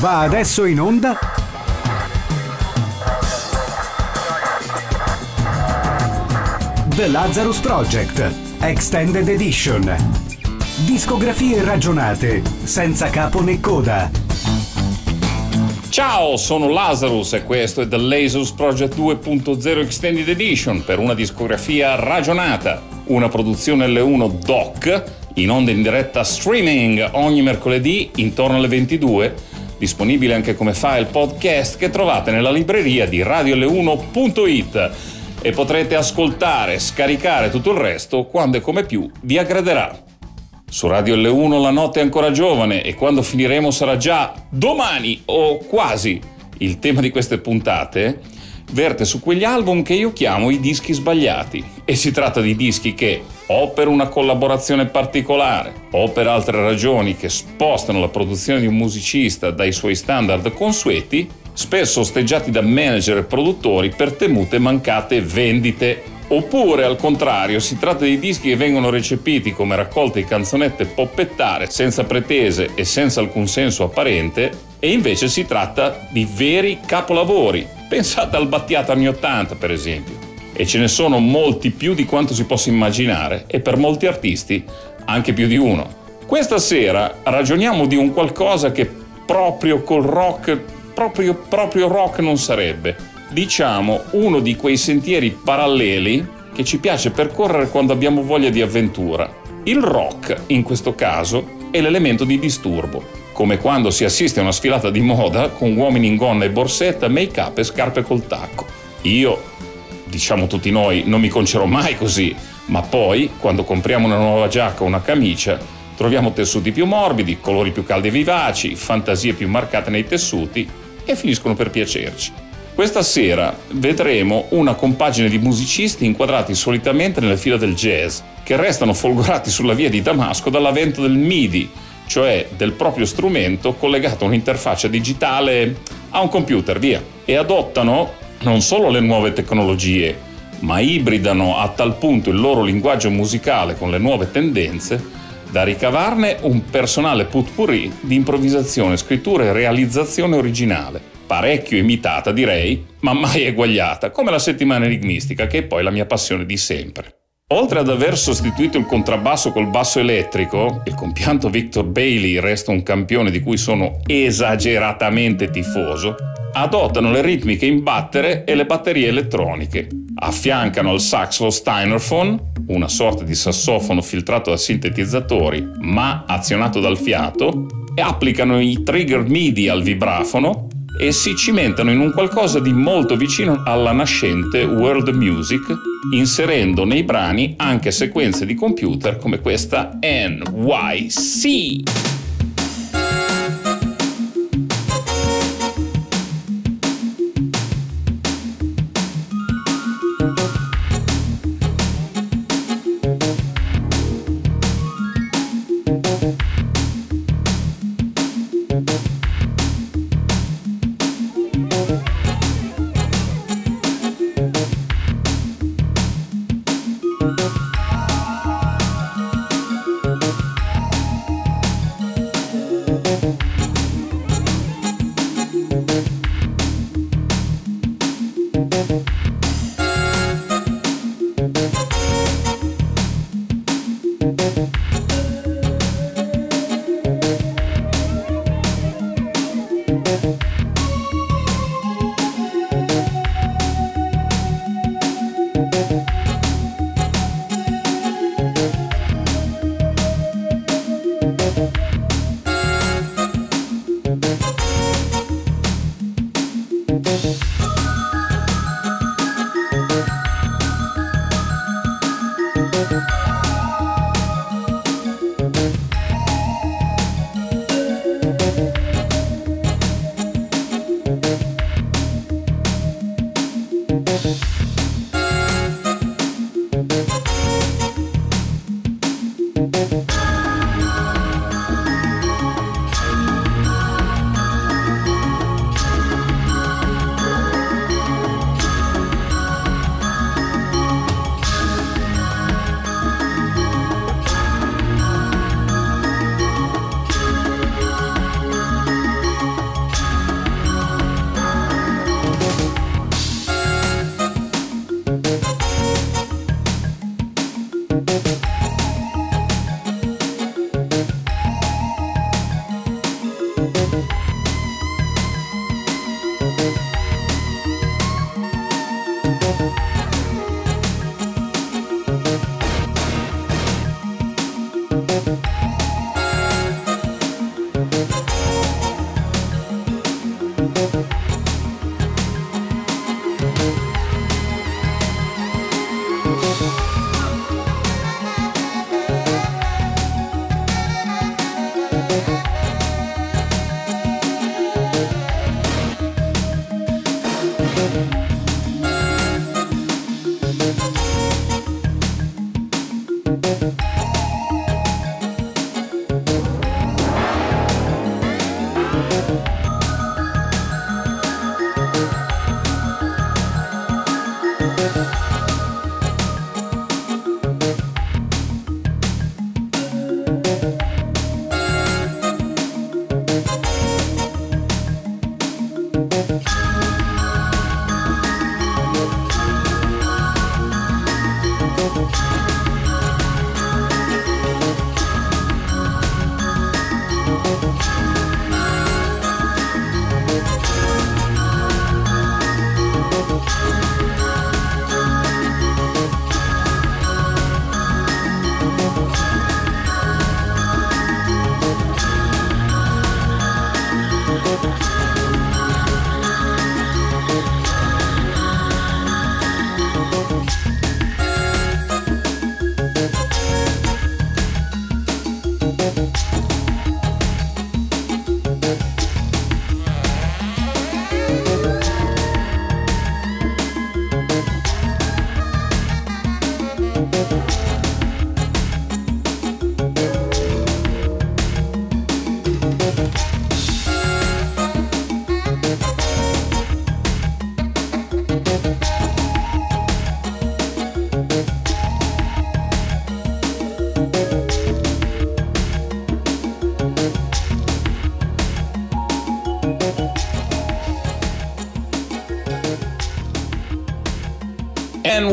Va adesso in onda The Lazarus Project Extended Edition. Discografie ragionate, senza capo né coda. Ciao, sono Lazarus e questo è The Lazarus Project 2.0 Extended Edition per una discografia ragionata, una produzione L1 Doc in onda in diretta streaming ogni mercoledì intorno alle 22, disponibile anche come file podcast che trovate nella libreria di radiol1.it e potrete ascoltare, scaricare tutto il resto quando e come più vi aggraderà. Su Radio L1 la notte è ancora giovane e quando finiremo sarà già domani o quasi. Il tema di queste puntate verte su quegli album che io chiamo i dischi sbagliati e si tratta di dischi che o per una collaborazione particolare o per altre ragioni che spostano la produzione di un musicista dai suoi standard consueti spesso osteggiati da manager e produttori per temute mancate vendite. Oppure al contrario, si tratta di dischi che vengono recepiti come raccolte di canzonette poppettare senza pretese e senza alcun senso apparente, e invece si tratta di veri capolavori. Pensate al Battiato anni 80, per esempio. E ce ne sono molti più di quanto si possa immaginare, e per molti artisti anche più di uno. Questa sera ragioniamo di un qualcosa che proprio col rock proprio, proprio rock non sarebbe. Diciamo uno di quei sentieri paralleli che ci piace percorrere quando abbiamo voglia di avventura. Il rock, in questo caso, è l'elemento di disturbo, come quando si assiste a una sfilata di moda con uomini in gonna e borsetta, make-up e scarpe col tacco. Io, diciamo tutti noi, non mi concerò mai così, ma poi, quando compriamo una nuova giacca o una camicia, troviamo tessuti più morbidi, colori più caldi e vivaci, fantasie più marcate nei tessuti e finiscono per piacerci. Questa sera vedremo una compagine di musicisti inquadrati solitamente nelle fila del jazz, che restano folgorati sulla via di Damasco dall'avvento del MIDI, cioè del proprio strumento collegato a un'interfaccia digitale a un computer, via, e adottano non solo le nuove tecnologie, ma ibridano a tal punto il loro linguaggio musicale con le nuove tendenze da ricavarne un personale putpurri di improvvisazione, scrittura e realizzazione originale. Parecchio imitata, direi, ma mai eguagliata, come la settimana enigmistica, che è poi la mia passione di sempre. Oltre ad aver sostituito il contrabbasso col basso elettrico, il compianto Victor Bailey resta un campione di cui sono esageratamente tifoso, adottano le ritmiche in battere e le batterie elettroniche. Affiancano al sax lo Steinerphone, una sorta di sassofono filtrato da sintetizzatori ma azionato dal fiato, e applicano i trigger MIDI al vibrafono e si cimentano in un qualcosa di molto vicino alla nascente world music, inserendo nei brani anche sequenze di computer come questa NYC.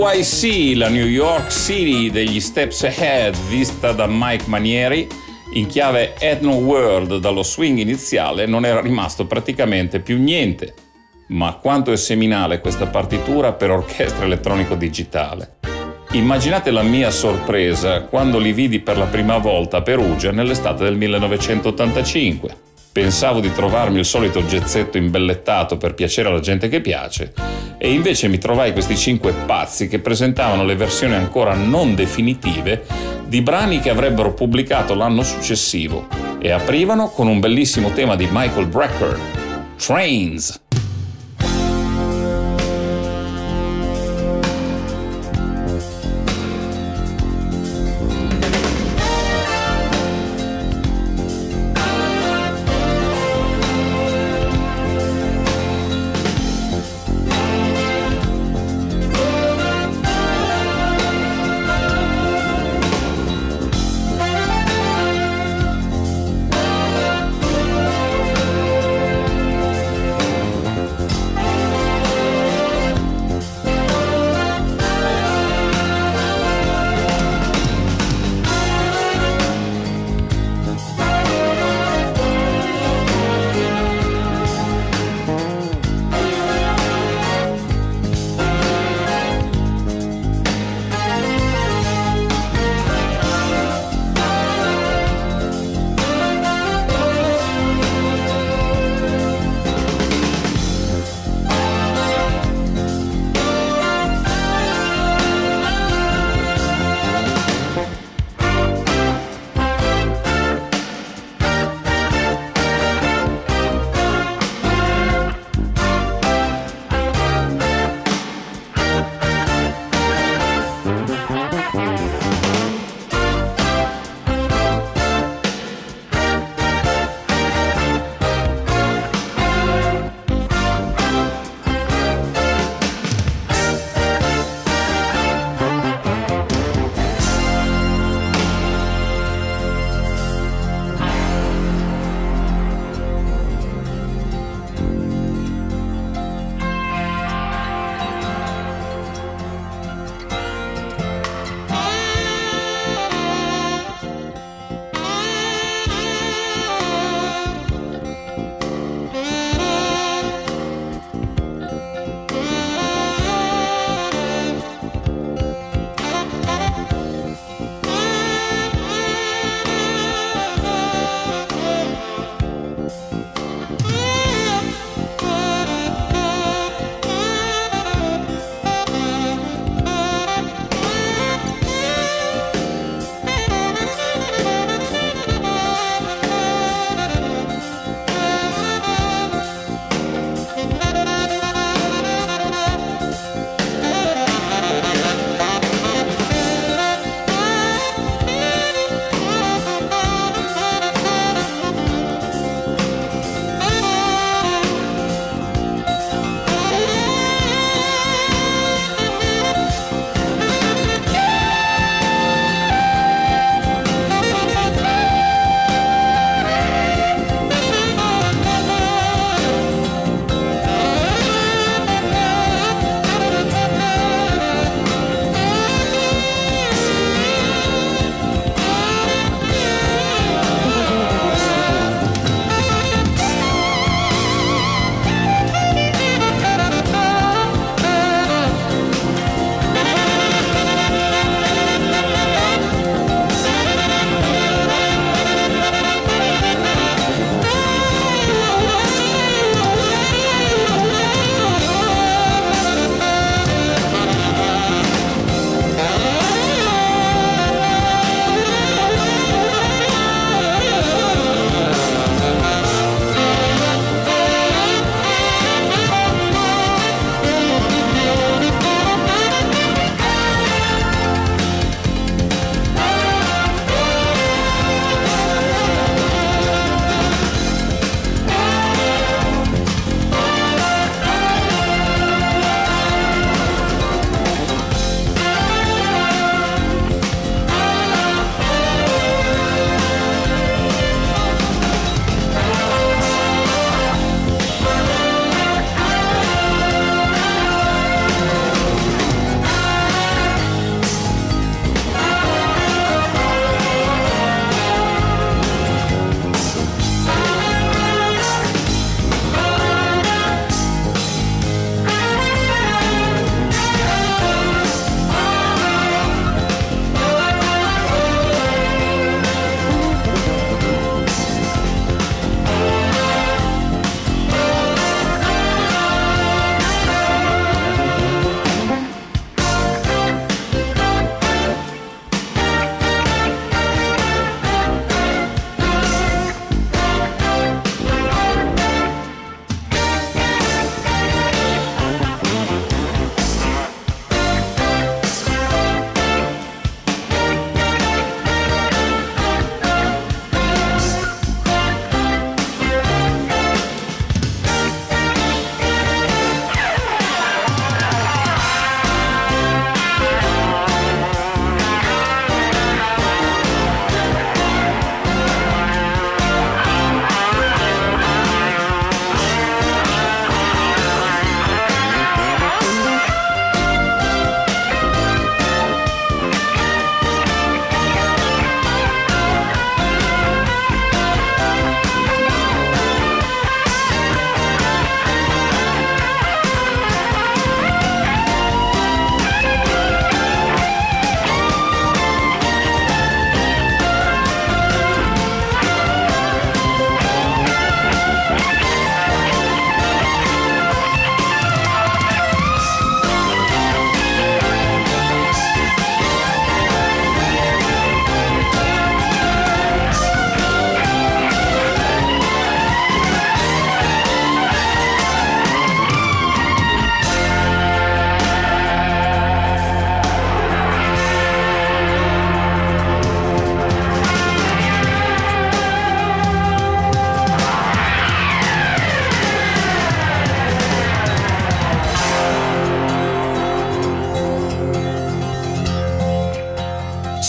NYC, la New York City degli Steps Ahead, vista da Mike Manieri, in chiave Ethno World dallo swing iniziale non era rimasto praticamente più niente. Ma quanto è seminale questa partitura per orchestra elettronico digitale. Immaginate la mia sorpresa quando li vidi per la prima volta a Perugia nell'estate del 1985. Pensavo di trovarmi il solito gezzetto imbellettato per piacere alla gente che piace, e invece mi trovai questi cinque pazzi che presentavano le versioni ancora non definitive di brani che avrebbero pubblicato l'anno successivo e aprivano con un bellissimo tema di Michael Brecker, Trains.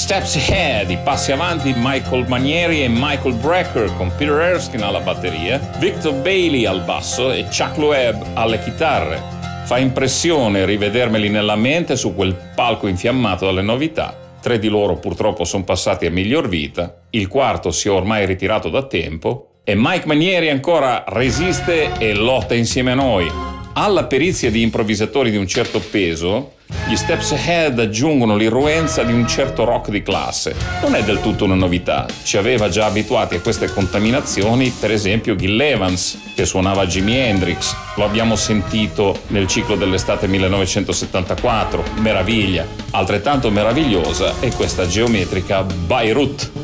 Steps Ahead, i passi avanti di Michael Manieri e Michael Brecker con Peter Erskine alla batteria, Victor Bailey al basso e Chuck Loeb alle chitarre. Fa impressione rivedermeli nella mente su quel palco infiammato dalle novità. Tre di loro purtroppo sono passati a miglior vita, il quarto si è ormai ritirato da tempo e Mike Manieri ancora resiste e lotta insieme a noi. Alla perizia di improvvisatori di un certo peso, gli Steps Ahead aggiungono l'irruenza di un certo rock di classe. Non è del tutto una novità, ci aveva già abituati a queste contaminazioni, per esempio Gil Evans, che suonava Jimi Hendrix, lo abbiamo sentito nel ciclo dell'estate 1974, meraviglia. Altrettanto meravigliosa è questa geometrica Beirut.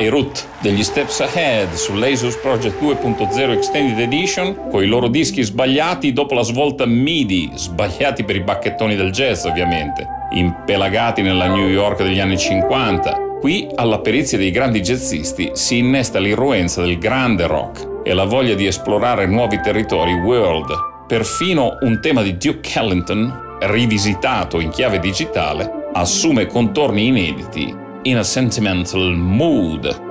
Beirut degli Steps Ahead su Lasus Project 2.0 Extended Edition con i loro dischi sbagliati dopo la svolta MIDI, sbagliati per i bacchettoni del jazz ovviamente, impelagati nella New York degli anni 50. Qui alla perizia dei grandi jazzisti si innesta l'irruenza del grande rock e la voglia di esplorare nuovi territori world. Perfino un tema di Duke Ellington, rivisitato in chiave digitale, assume contorni inediti in a sentimental mood.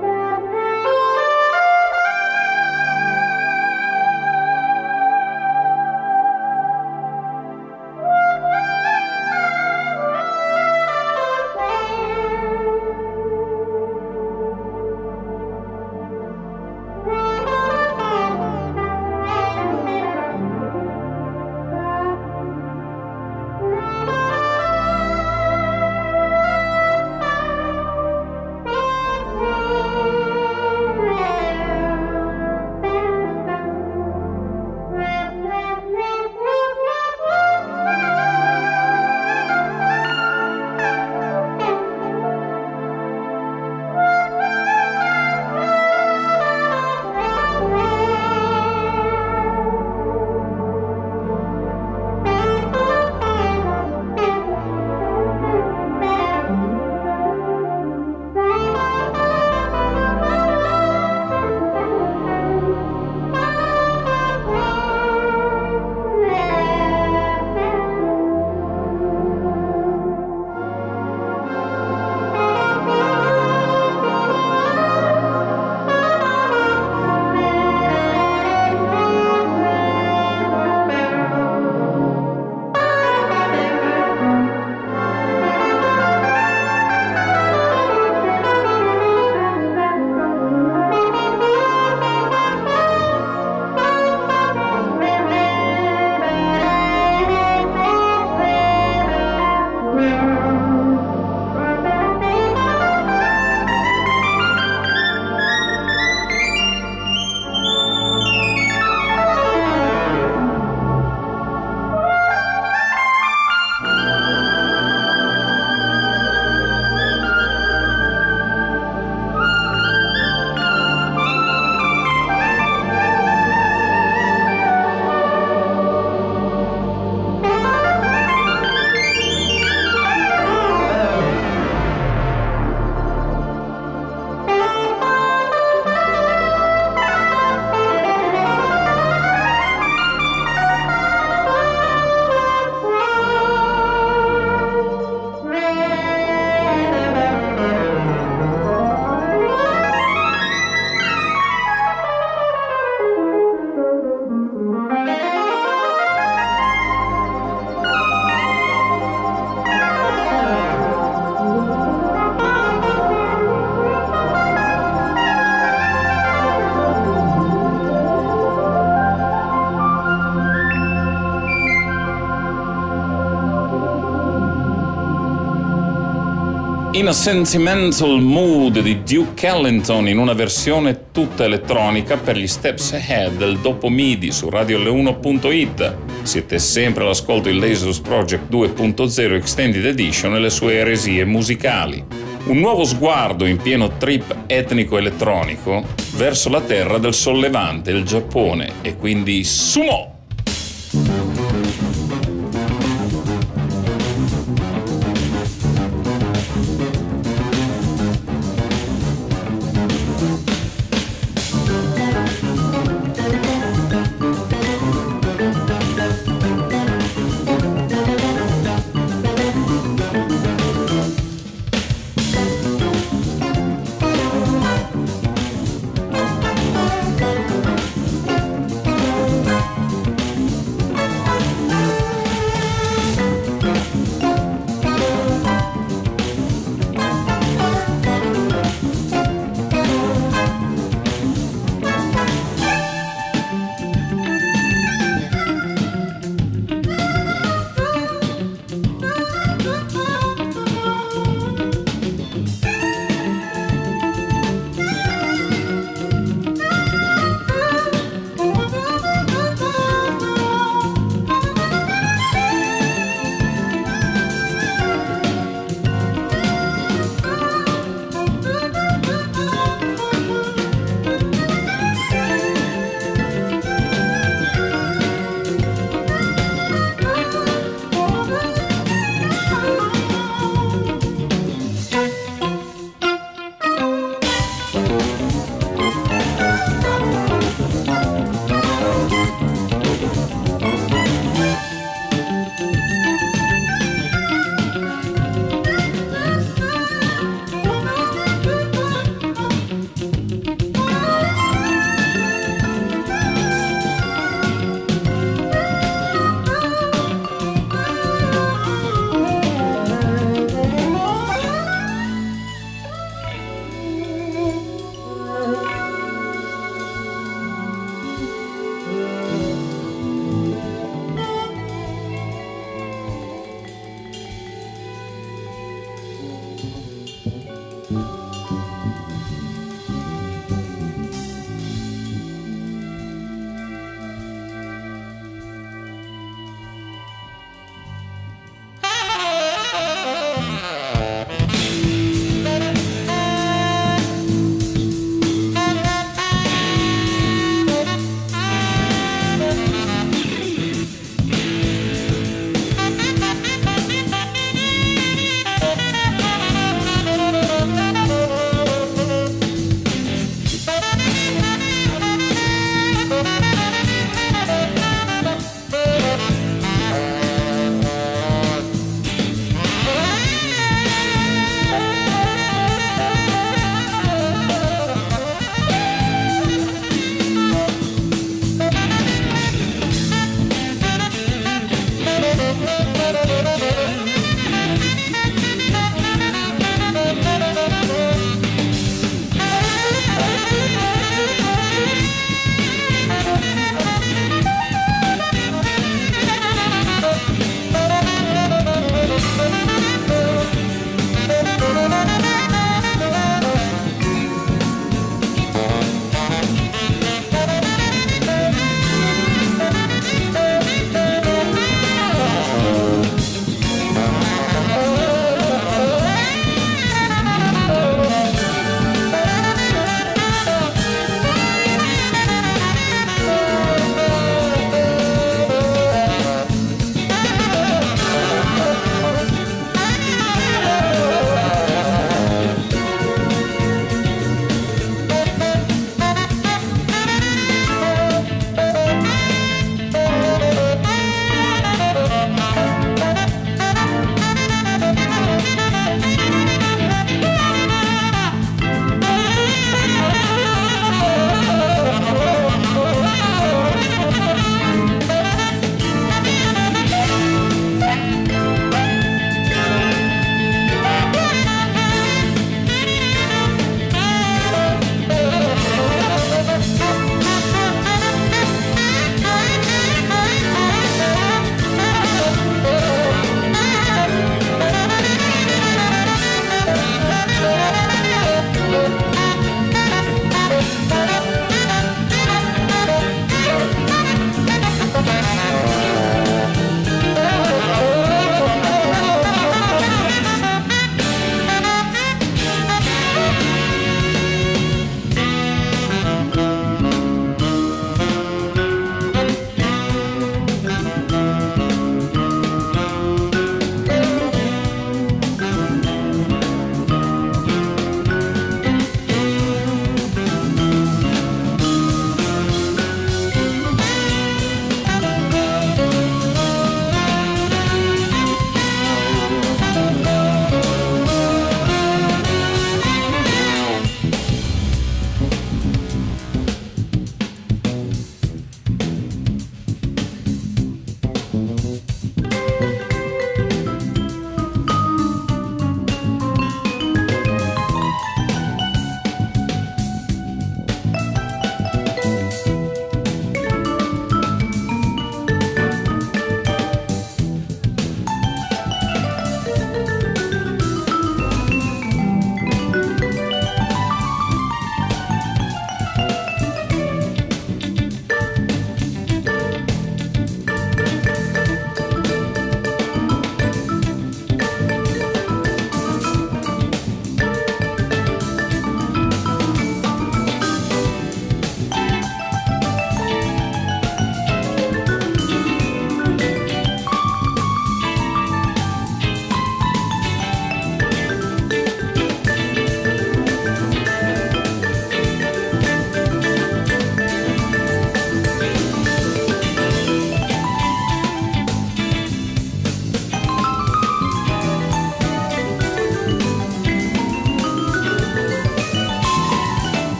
In a Sentimental Mood di Duke Ellington in una versione tutta elettronica per gli Steps Ahead del dopo MIDI su radiolle1.it. Siete sempre all'ascolto di Lasers Project 2.0 Extended Edition e le sue eresie musicali. Un nuovo sguardo in pieno trip etnico elettronico verso la terra del sollevante, il Giappone, e quindi sumo!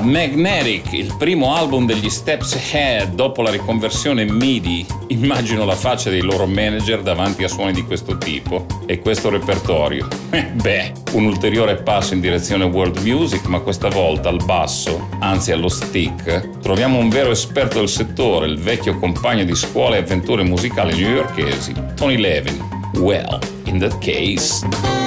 Magnetic, il primo album degli Steps Ahead dopo la riconversione MIDI, immagino la faccia dei loro manager davanti a suoni di questo tipo e questo repertorio. Beh, un ulteriore passo in direzione world music, ma questa volta al basso, anzi allo stick, troviamo un vero esperto del settore, il vecchio compagno di scuola e avventure musicali newyorkesi, Tony Levin. Well, in that case.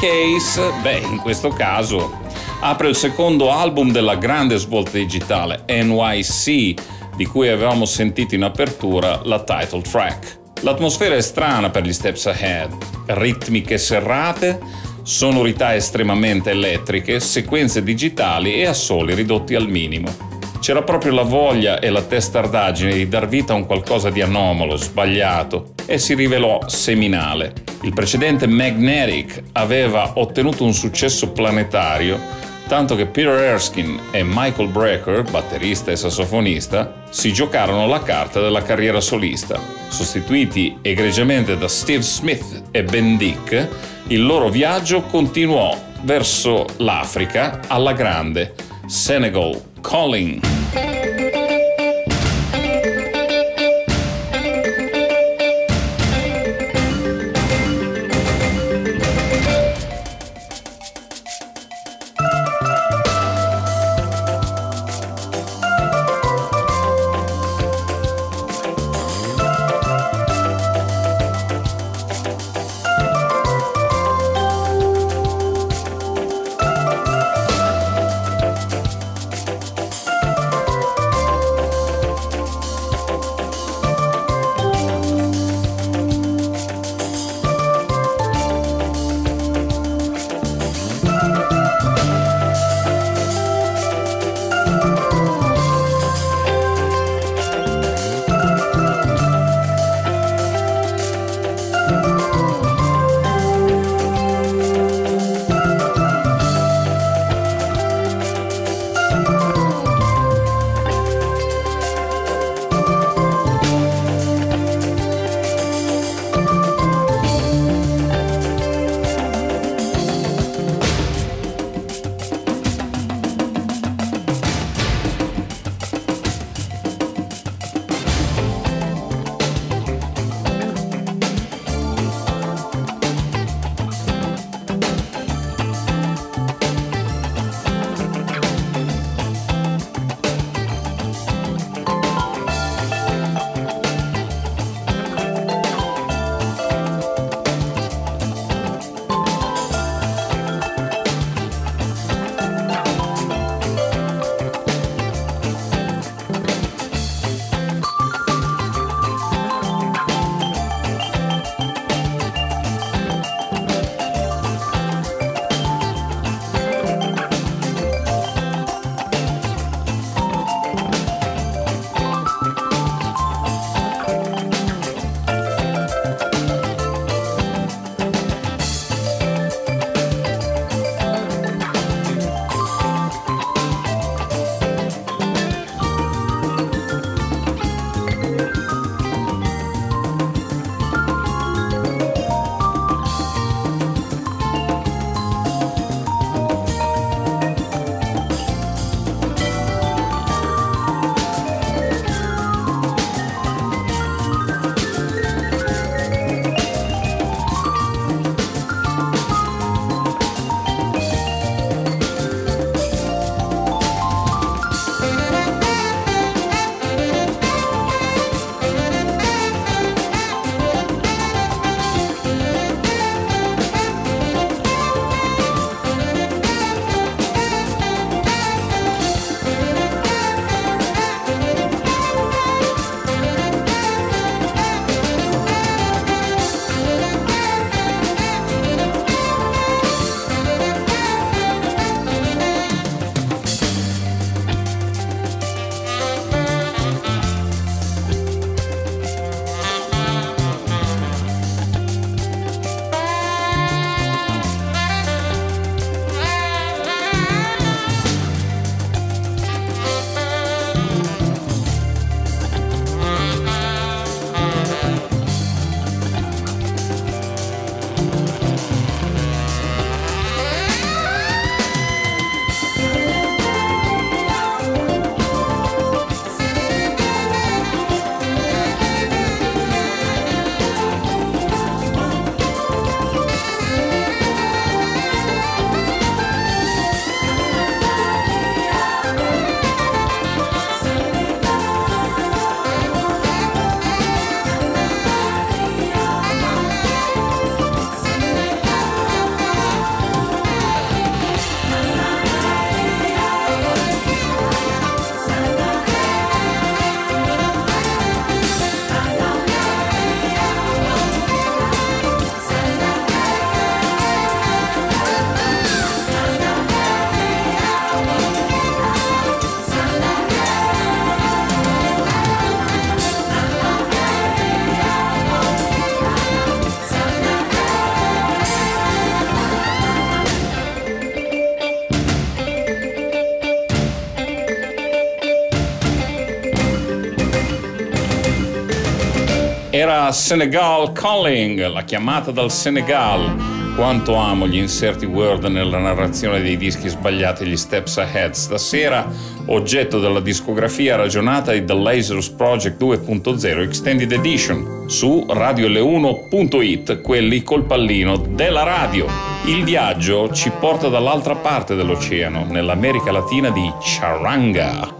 Case, beh, in questo caso apre il secondo album della grande svolta digitale NYC, di cui avevamo sentito in apertura la title track. L'atmosfera è strana per gli Steps Ahead, ritmiche serrate, sonorità estremamente elettriche, sequenze digitali e assoli ridotti al minimo. C'era proprio la voglia e la testardaggine di dar vita a un qualcosa di anomalo, sbagliato, e si rivelò seminale. Il precedente Magnetic aveva ottenuto un successo planetario, tanto che Peter Erskine e Michael Brecker, batterista e sassofonista, si giocarono la carta della carriera solista. Sostituiti egregiamente da Steve Smith e Ben Dick, il loro viaggio continuò verso l'Africa alla grande. Senegal Calling. Era Senegal Calling, la chiamata dal Senegal. Quanto amo gli inserti Word nella narrazione dei dischi sbagliati, gli steps ahead. Stasera, oggetto della discografia ragionata di The Lazarus Project 2.0 Extended Edition su radiole1.it, quelli col pallino della radio. Il viaggio ci porta dall'altra parte dell'oceano, nell'America Latina di. Charanga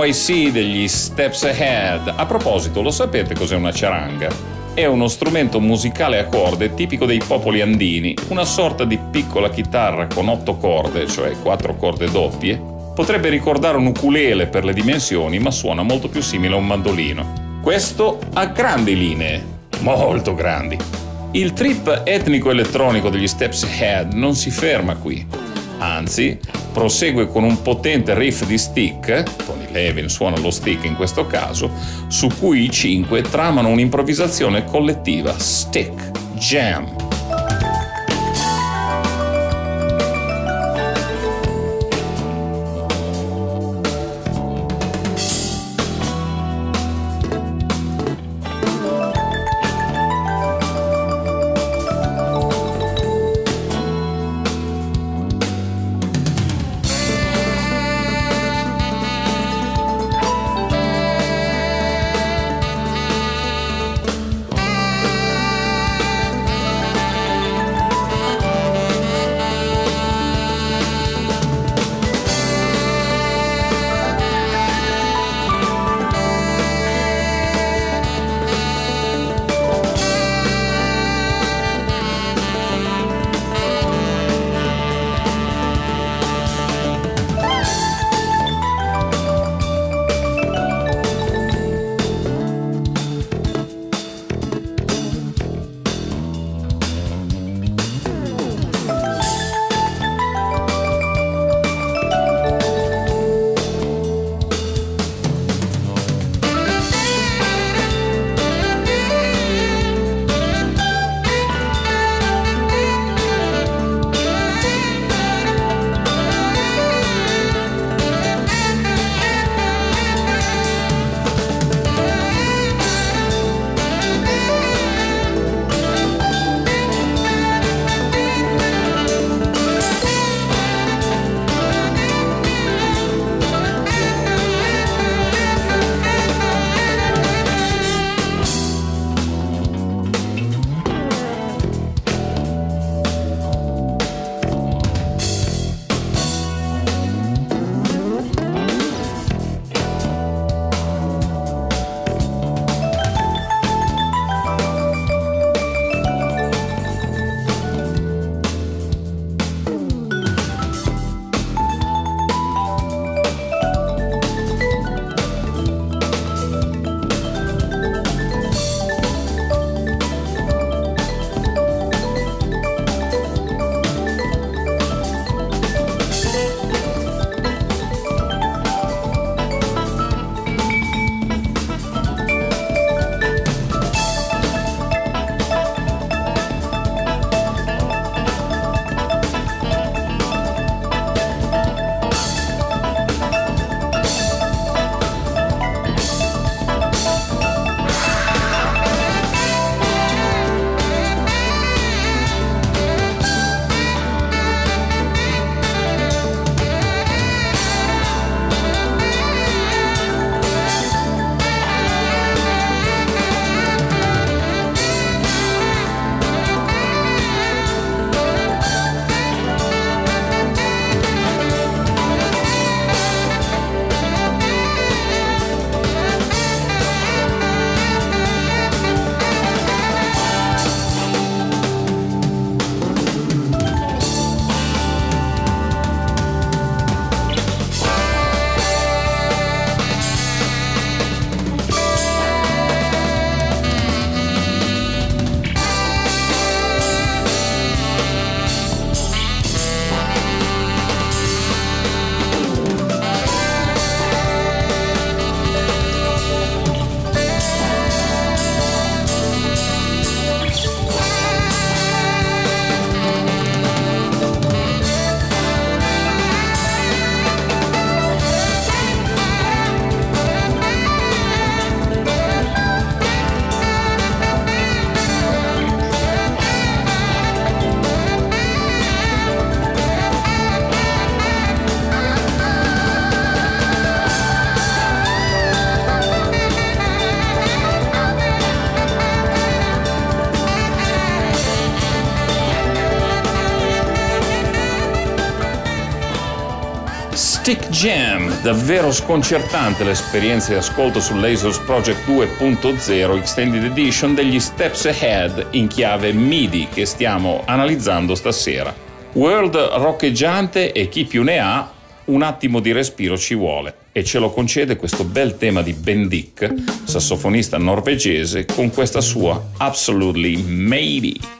NYC degli Steps Ahead. A proposito, lo sapete cos'è una charanga? è uno strumento musicale a corde tipico dei popoli andini, una sorta di piccola chitarra con otto corde, cioè quattro corde doppie. Potrebbe ricordare un ukulele per le dimensioni, ma suona molto più simile a un mandolino. Questo ha grandi linee, molto grandi. Il trip etnico-elettronico degli Steps Ahead non si ferma qui, anzi prosegue con un potente riff di stick, Tony Levin suona lo stick in questo caso, su cui i cinque tramano un'improvvisazione collettiva, stick, jam. Jam. Davvero sconcertante l'esperienza di ascolto su Lasers Project 2.0 Extended Edition degli Steps Ahead in chiave MIDI che stiamo analizzando stasera. World roccheggiante e chi più ne ha, un attimo di respiro ci vuole e ce lo concede questo bel tema di Bendik, sassofonista norvegese, con questa sua Absolutely Maybe.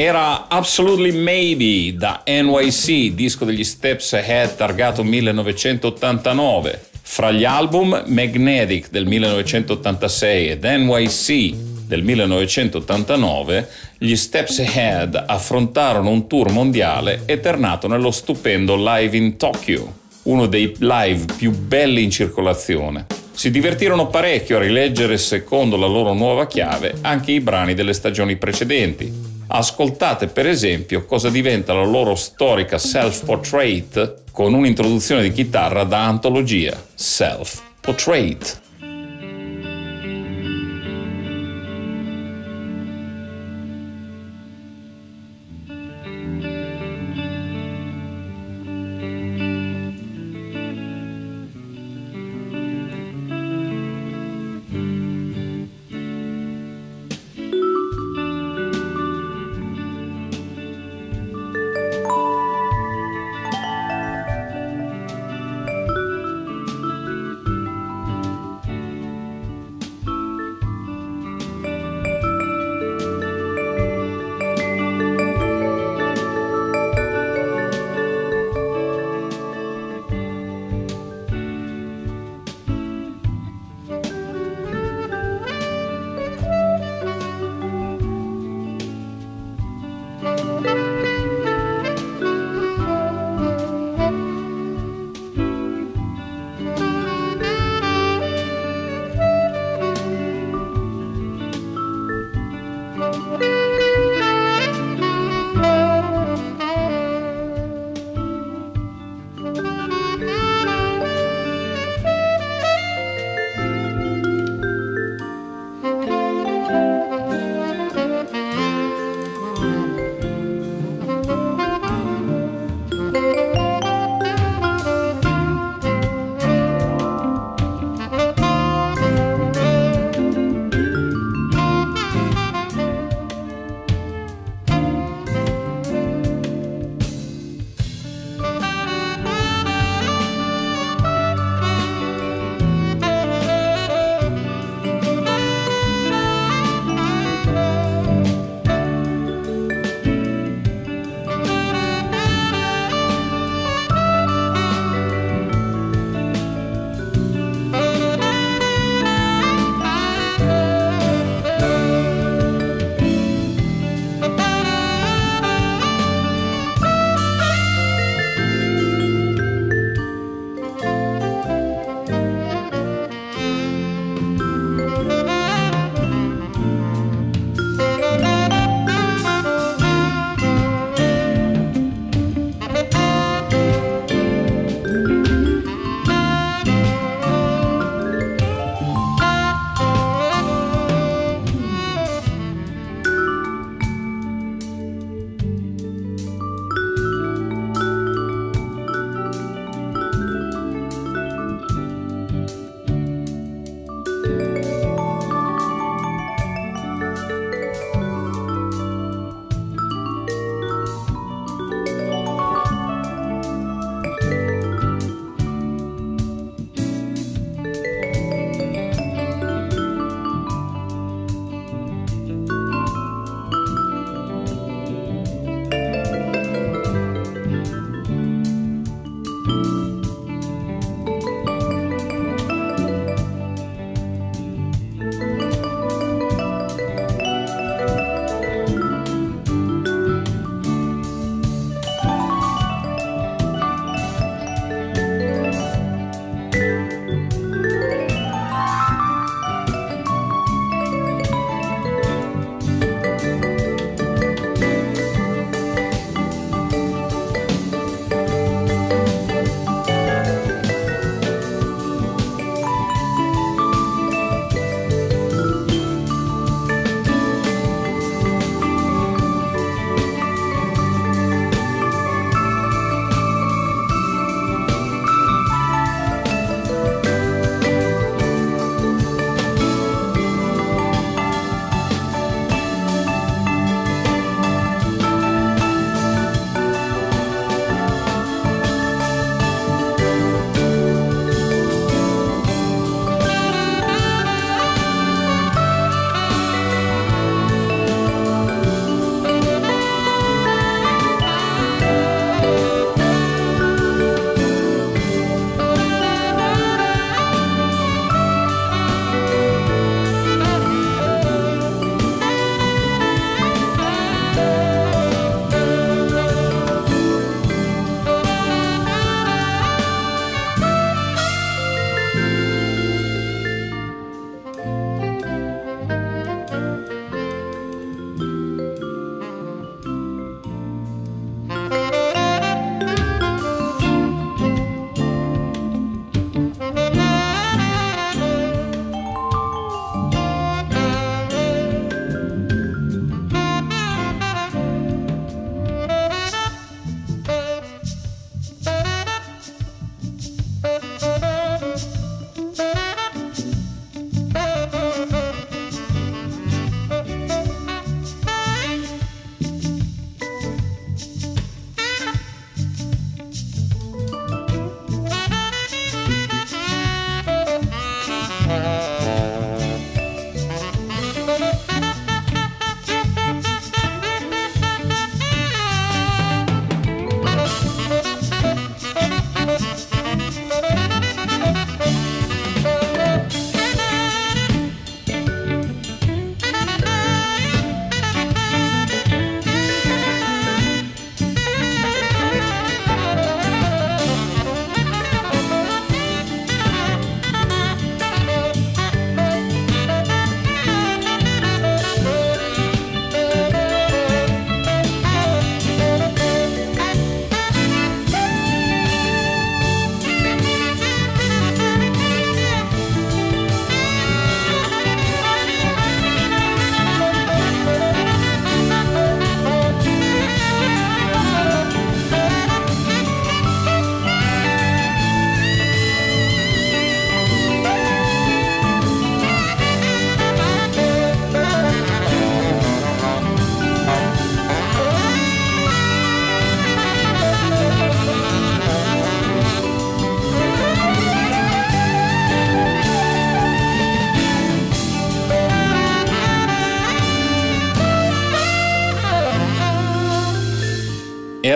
Era Absolutely Maybe da NYC, disco degli Steps Ahead targato 1989. Fra gli album Magnetic del 1986 ed NYC del 1989, gli Steps Ahead affrontarono un tour mondiale eternato nello stupendo Live in Tokyo, uno dei live più belli in circolazione. Si divertirono parecchio a rileggere secondo la loro nuova chiave anche i brani delle stagioni precedenti, Ascoltate per esempio cosa diventa la loro storica self-portrait con un'introduzione di chitarra da antologia, Self-Portrait.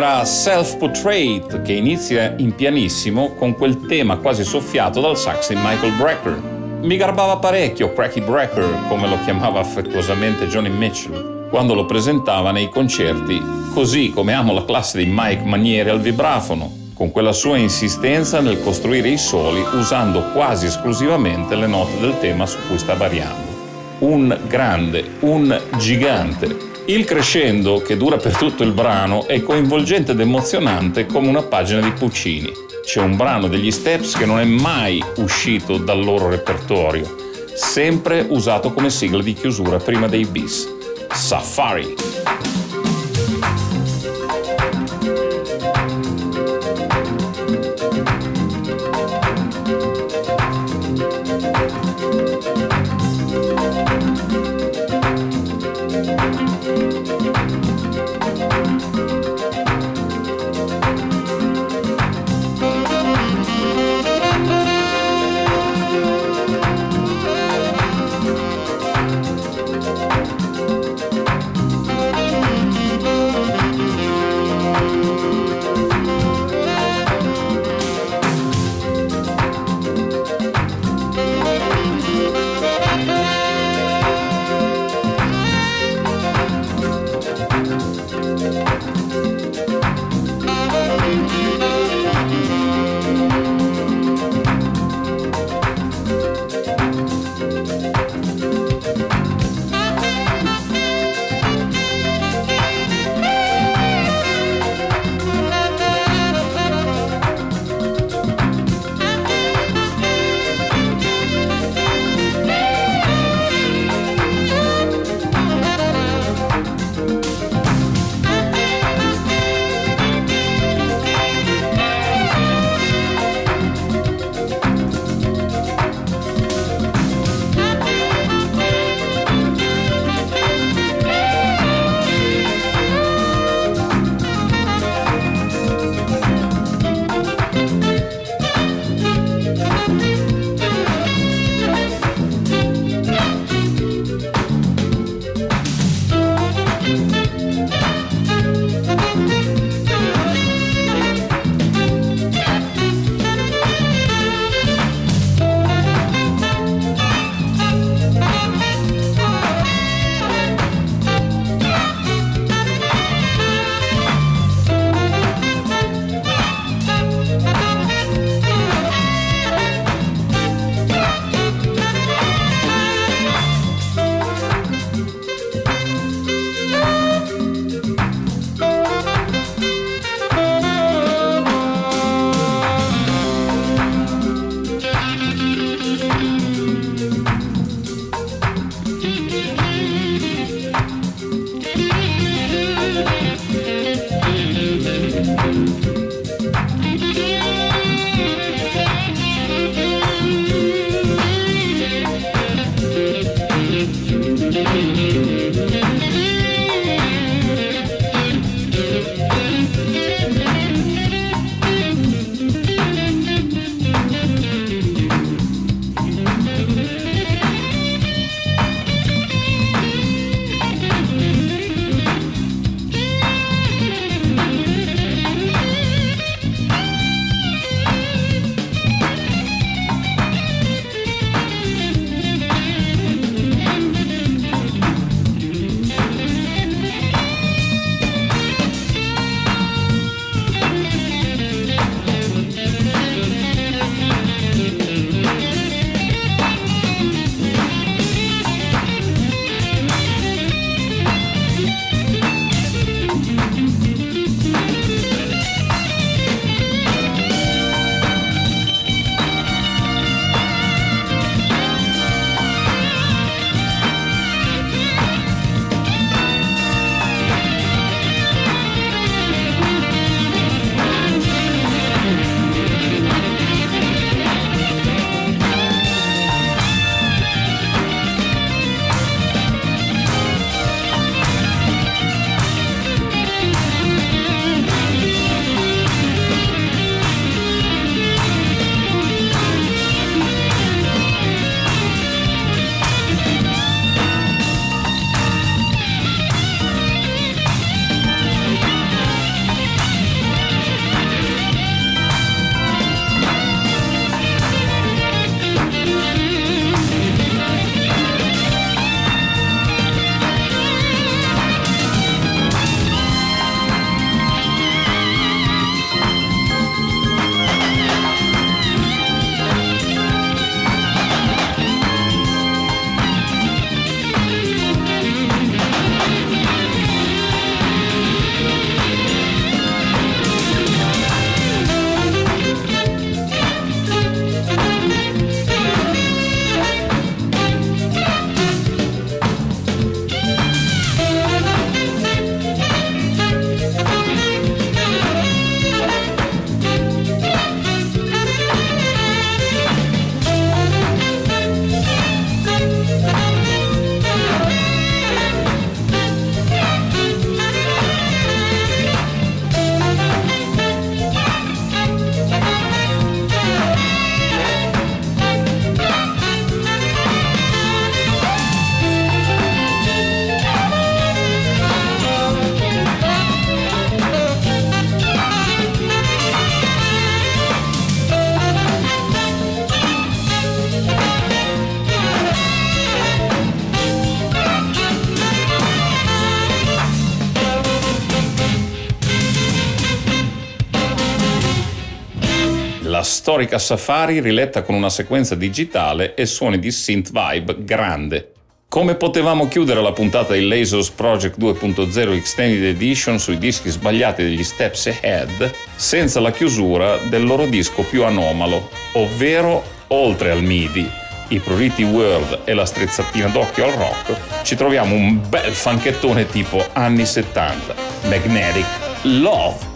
Era Self Portrait che inizia in pianissimo con quel tema quasi soffiato dal sax di Michael Brecker. Mi garbava parecchio Cracky Brecker, come lo chiamava affettuosamente Johnny Mitchell, quando lo presentava nei concerti, così come amo la classe di Mike Manieri al vibrafono, con quella sua insistenza nel costruire i soli usando quasi esclusivamente le note del tema su cui sta variando. Un grande, un gigante. Il crescendo, che dura per tutto il brano, è coinvolgente ed emozionante come una pagina di Puccini. C'è un brano degli Steps che non è mai uscito dal loro repertorio, sempre usato come sigla di chiusura prima dei bis. Safari. Storica Safari riletta con una sequenza digitale e suoni di synth vibe grande. Come potevamo chiudere la puntata di Lasers Project 2.0 Extended Edition sui dischi sbagliati degli Steps Ahead senza la chiusura del loro disco più anomalo, ovvero oltre al MIDI, i Pruriti World e la strizzatina d'occhio al rock, ci troviamo un bel fanchettone tipo anni 70, Magnetic Love.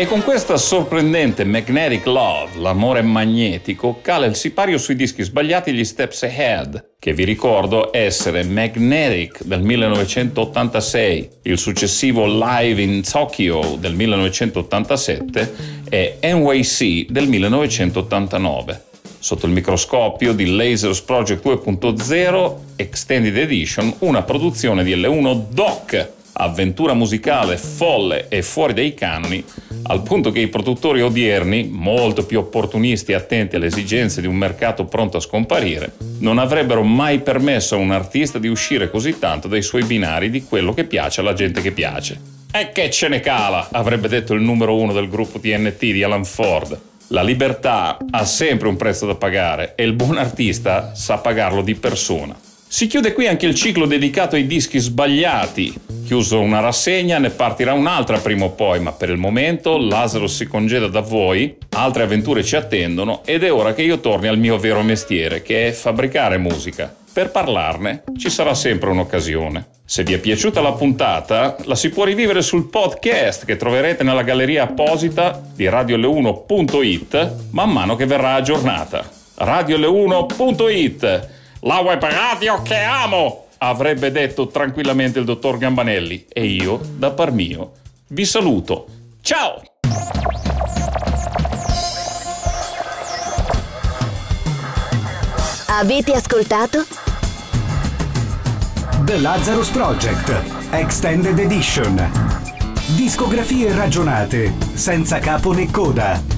E con questa sorprendente Magnetic Love, l'amore magnetico, cala il sipario sui dischi sbagliati gli Steps Ahead, che vi ricordo essere Magnetic del 1986, il successivo Live in Tokyo del 1987 e NYC del 1989 sotto il microscopio di Lasers Project 2.0 Extended Edition, una produzione di L1 Doc, avventura musicale folle e fuori dai canoni al punto che i produttori odierni, molto più opportunisti e attenti alle esigenze di un mercato pronto a scomparire, non avrebbero mai permesso a un artista di uscire così tanto dai suoi binari di quello che piace alla gente che piace. E che ce ne cala, avrebbe detto il numero uno del gruppo TNT di Alan Ford. La libertà ha sempre un prezzo da pagare e il buon artista sa pagarlo di persona. Si chiude qui anche il ciclo dedicato ai dischi sbagliati. Chiuso una rassegna, ne partirà un'altra prima o poi, ma per il momento Lazzaro si congeda da voi, altre avventure ci attendono ed è ora che io torni al mio vero mestiere, che è fabbricare musica. Per parlarne ci sarà sempre un'occasione. Se vi è piaciuta la puntata, la si può rivivere sul podcast che troverete nella galleria apposita di radiole1.it man mano che verrà aggiornata. radiole1.it la web radio che amo! Avrebbe detto tranquillamente il dottor Gambanelli. E io, da par mio, vi saluto. Ciao! Avete ascoltato? The Lazarus Project Extended Edition. Discografie ragionate, senza capo né coda